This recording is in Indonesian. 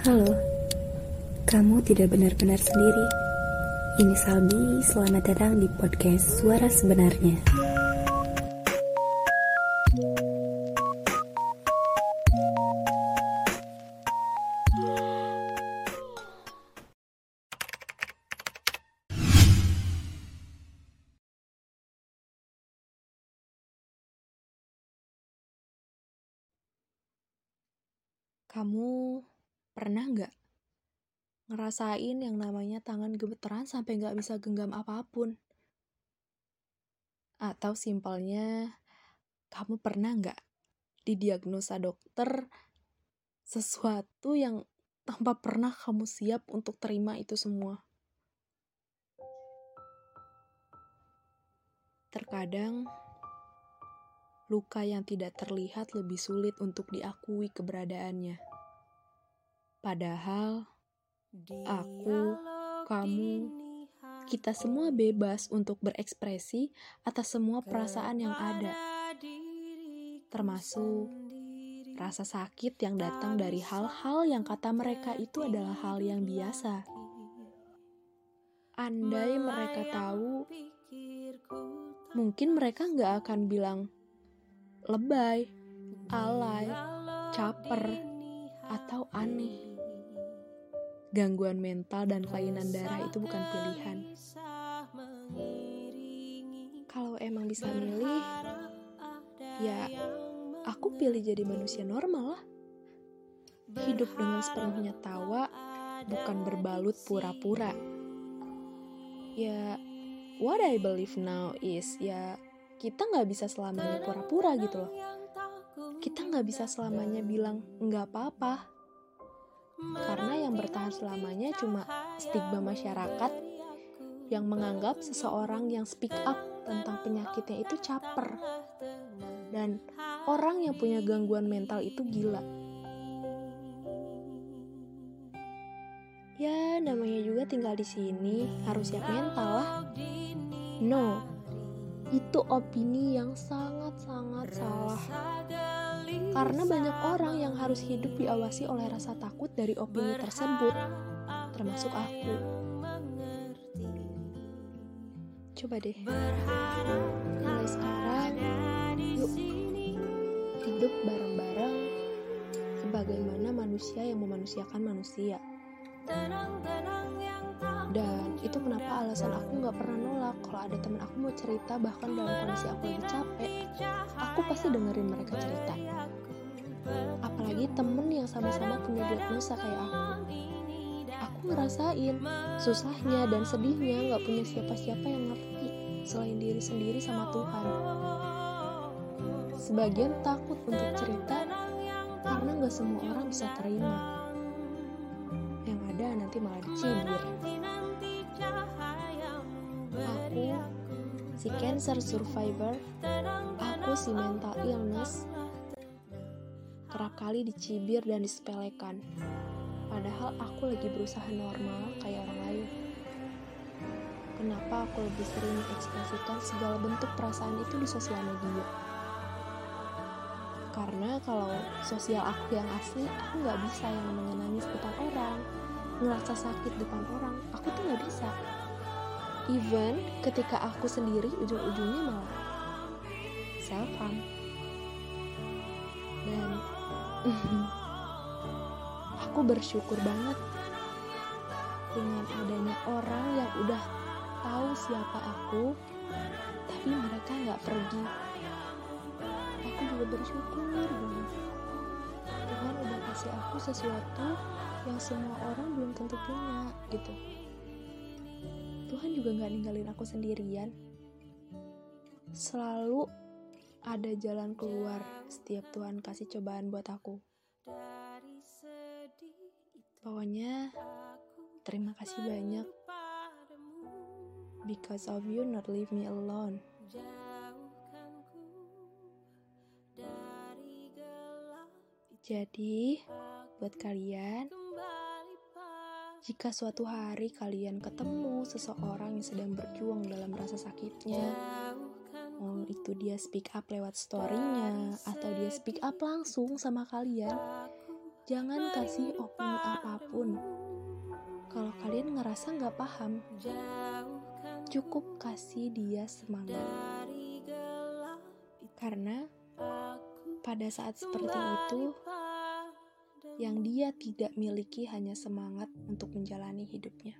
Halo, kamu tidak benar-benar sendiri. Ini Salbi, selamat datang di podcast Suara Sebenarnya. Kamu pernah nggak ngerasain yang namanya tangan gemeteran sampai nggak bisa genggam apa pun? Atau simpelnya, kamu pernah nggak didiagnosa dokter sesuatu yang tanpa pernah kamu siap untuk terima itu semua? Terkadang, luka yang tidak terlihat lebih sulit untuk diakui keberadaannya. Padahal, aku, kamu, kita semua bebas untuk berekspresi atas semua perasaan yang ada, termasuk rasa sakit yang datang dari hal-hal yang kata mereka itu adalah hal yang biasa. Andai mereka tahu, mungkin mereka nggak akan bilang lebay, alay, caper, atau aneh. Gangguan mental dan kelainan darah itu bukan pilihan. Kalau emang bisa milih, ya aku pilih jadi manusia normal lah. Hidup dengan sepenuhnya tawa, bukan berbalut pura-pura. Ya, what I believe now is, ya kita nggak bisa selamanya pura-pura gitu loh. Kita nggak bisa selamanya bilang nggak apa-apa. Bertahan selamanya cuma stigma masyarakat yang menganggap seseorang yang speak up tentang penyakitnya itu caper. Dan orang yang punya gangguan mental itu gila. Ya, namanya juga tinggal di sini, harus siap mental lah. No, itu opini yang sangat-sangat salah. Karena banyak orang yang harus hidup diawasi oleh rasa takut dari opini tersebut, termasuk aku. Coba deh, mulai sekarang, yuk hidup bareng-bareng sebagaimana manusia yang memanusiakan manusia. Dan itu kenapa alasan aku nggak pernah nolak kalau ada temen aku mau cerita bahkan dalam kondisi aku lagi capek, aku pasti dengerin mereka cerita. Apalagi temen yang sama-sama punya diagnosa kayak aku. Aku ngerasain susahnya dan sedihnya nggak punya siapa-siapa yang ngerti selain diri sendiri sama Tuhan. Sebagian takut untuk cerita karena nggak semua orang bisa terima ada nanti malah dicibir. Si cancer survivor, aku si mental illness, kerap kali dicibir dan disepelekan. Padahal aku lagi berusaha normal kayak orang lain. Kenapa aku lebih sering mengekspresikan segala bentuk perasaan itu di sosial media? Karena kalau sosial aku yang asli, aku nggak bisa yang mengenangi depan orang, ngerasa sakit depan orang aku tuh nggak bisa even ketika aku sendiri ujung-ujungnya malah self harm dan aku bersyukur banget dengan adanya orang yang udah tahu siapa aku tapi mereka nggak pergi. Aku juga bersyukur banget. Tuhan udah kasih aku sesuatu yang semua orang belum tentu punya gitu Tuhan juga nggak ninggalin aku sendirian. Selalu ada jalan keluar setiap Tuhan kasih cobaan buat aku. Pokoknya terima kasih banyak. Because of you not leave me alone. Jadi buat kalian jika suatu hari kalian ketemu seseorang yang sedang berjuang dalam rasa sakitnya, mau itu dia speak up lewat storynya atau dia speak up langsung sama kalian, Jangan kasih opini apa pun. Kalau kalian ngerasa nggak paham, cukup kasih dia semangat. Karena pada saat seperti itu, yang dia tidak miliki hanya semangat untuk menjalani hidupnya.